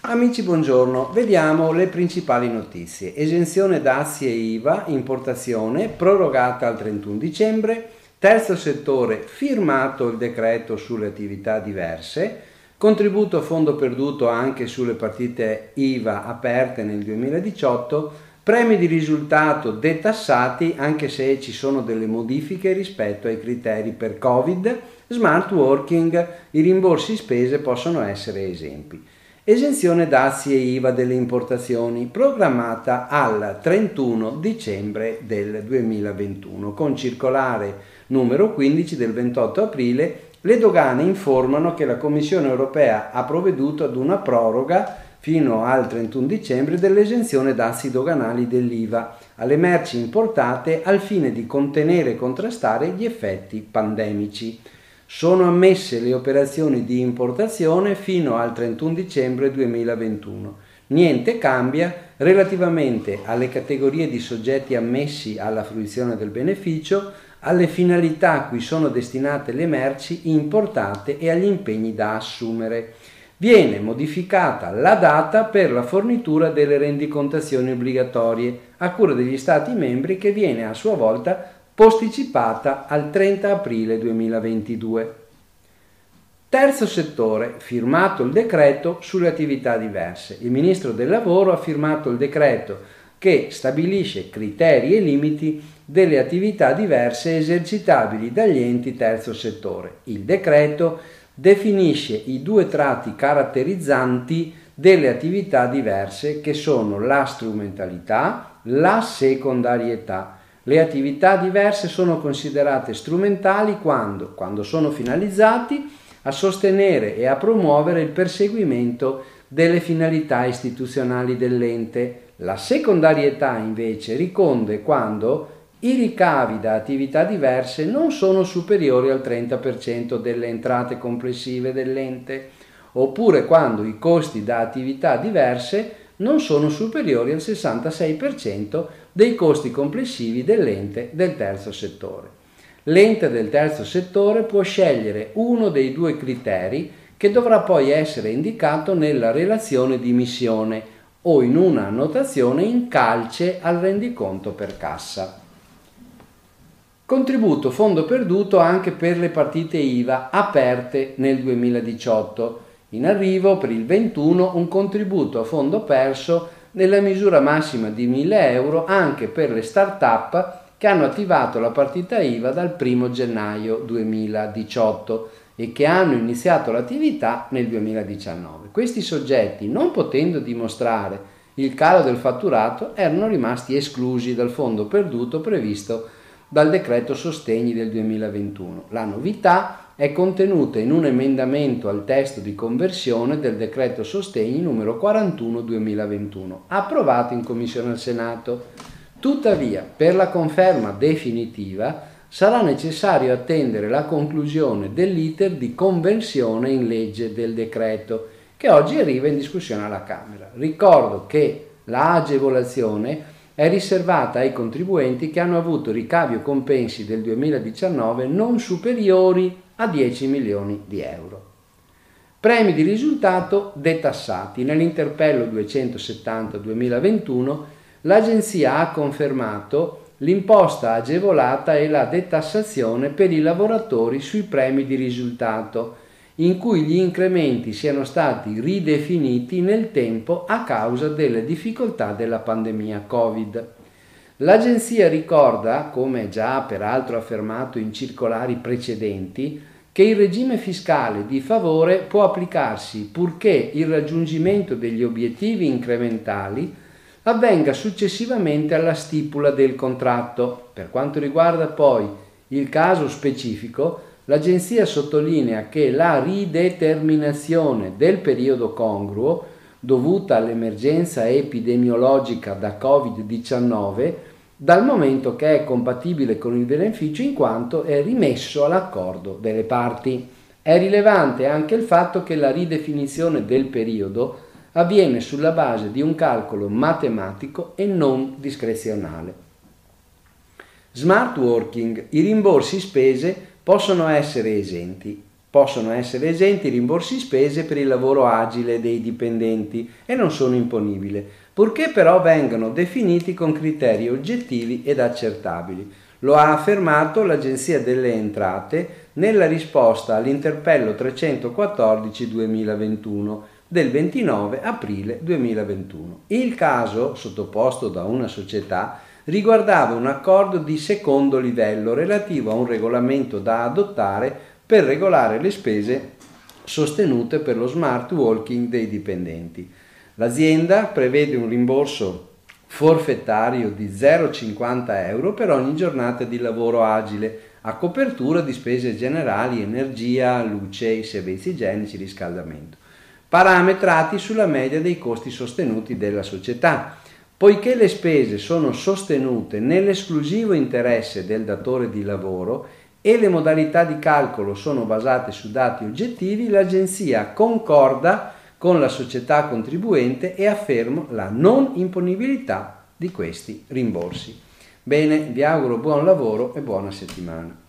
Amici, buongiorno. Vediamo le principali notizie. Esenzione dazi e IVA, importazione, prorogata al 31 dicembre. Terzo settore, firmato il decreto sulle attività diverse. Contributo a fondo perduto anche sulle partite IVA aperte nel 2018. Premi di risultato detassati anche se ci sono delle modifiche rispetto ai criteri per Covid. Smart working, i rimborsi spese possono essere esempi. Esenzione dazi e IVA delle importazioni programmata al 31 dicembre del 2021. Con circolare numero 15 del 28 aprile le dogane informano che la Commissione europea ha provveduto ad una proroga fino al 31 dicembre dell'esenzione dazi doganali dell'IVA alle merci importate al fine di contenere e contrastare gli effetti pandemici. Sono ammesse le operazioni di importazione fino al 31 dicembre 2021. Niente cambia relativamente alle categorie di soggetti ammessi alla fruizione del beneficio, alle finalità a cui sono destinate le merci importate e agli impegni da assumere. Viene modificata la data per la fornitura delle rendicontazioni obbligatorie a cura degli Stati membri che viene a sua volta posticipata al 30 aprile 2022. Terzo settore, firmato il decreto sulle attività diverse. Il Ministro del Lavoro ha firmato il decreto che stabilisce criteri e limiti delle attività diverse esercitabili dagli enti terzo settore. Il decreto definisce i due tratti caratterizzanti delle attività diverse che sono la strumentalità, la secondarietà. Le attività diverse sono considerate strumentali quando, quando sono finalizzati a sostenere e a promuovere il perseguimento delle finalità istituzionali dell'ente. La secondarietà invece riconde quando i ricavi da attività diverse non sono superiori al 30% delle entrate complessive dell'ente, oppure quando i costi da attività diverse non sono superiori al 66% dei costi complessivi dell'ente del terzo settore. L'ente del terzo settore può scegliere uno dei due criteri che dovrà poi essere indicato nella relazione di missione o in una annotazione in calce al rendiconto per cassa. Contributo fondo perduto anche per le partite IVA aperte nel 2018 in arrivo per il 21 un contributo a fondo perso nella misura massima di 1000 euro anche per le start-up che hanno attivato la partita IVA dal 1 gennaio 2018 e che hanno iniziato l'attività nel 2019. Questi soggetti, non potendo dimostrare il calo del fatturato, erano rimasti esclusi dal fondo perduto previsto dal decreto sostegni del 2021. La novità è contenuta in un emendamento al testo di conversione del decreto sostegni numero 41 2021, approvato in Commissione al Senato. Tuttavia, per la conferma definitiva sarà necessario attendere la conclusione dell'iter di conversione in legge del decreto, che oggi arriva in discussione alla Camera. Ricordo che la agevolazione è riservata ai contribuenti che hanno avuto ricavi o compensi del 2019 non superiori a 10 milioni di euro. Premi di risultato detassati. Nell'interpello 270-2021 l'Agenzia ha confermato l'imposta agevolata e la detassazione per i lavoratori sui premi di risultato, in cui gli incrementi siano stati ridefiniti nel tempo a causa delle difficoltà della pandemia Covid. L'agenzia ricorda, come già peraltro affermato in circolari precedenti, che il regime fiscale di favore può applicarsi purché il raggiungimento degli obiettivi incrementali avvenga successivamente alla stipula del contratto. Per quanto riguarda poi il caso specifico, l'agenzia sottolinea che la rideterminazione del periodo congruo dovuta all'emergenza epidemiologica da Covid-19 dal momento che è compatibile con il beneficio in quanto è rimesso all'accordo delle parti. È rilevante anche il fatto che la ridefinizione del periodo avviene sulla base di un calcolo matematico e non discrezionale. Smart working, i rimborsi spese possono essere esenti. Possono essere esenti rimborsi spese per il lavoro agile dei dipendenti e non sono imponibili, purché però vengano definiti con criteri oggettivi ed accertabili. Lo ha affermato l'Agenzia delle Entrate nella risposta all'interpello 314-2021 del 29 aprile 2021. Il caso, sottoposto da una società, riguardava un accordo di secondo livello relativo a un regolamento da adottare per regolare le spese sostenute per lo smart working dei dipendenti. L'azienda prevede un rimborso forfettario di 0,50 euro per ogni giornata di lavoro agile a copertura di spese generali, energia, luce, servizi igienici, riscaldamento, parametrati sulla media dei costi sostenuti della società Poiché le spese sono sostenute nell'esclusivo interesse del datore di lavoro e le modalità di calcolo sono basate su dati oggettivi, l'agenzia concorda con la società contribuente e afferma la non imponibilità di questi rimborsi. Bene, vi auguro buon lavoro e buona settimana.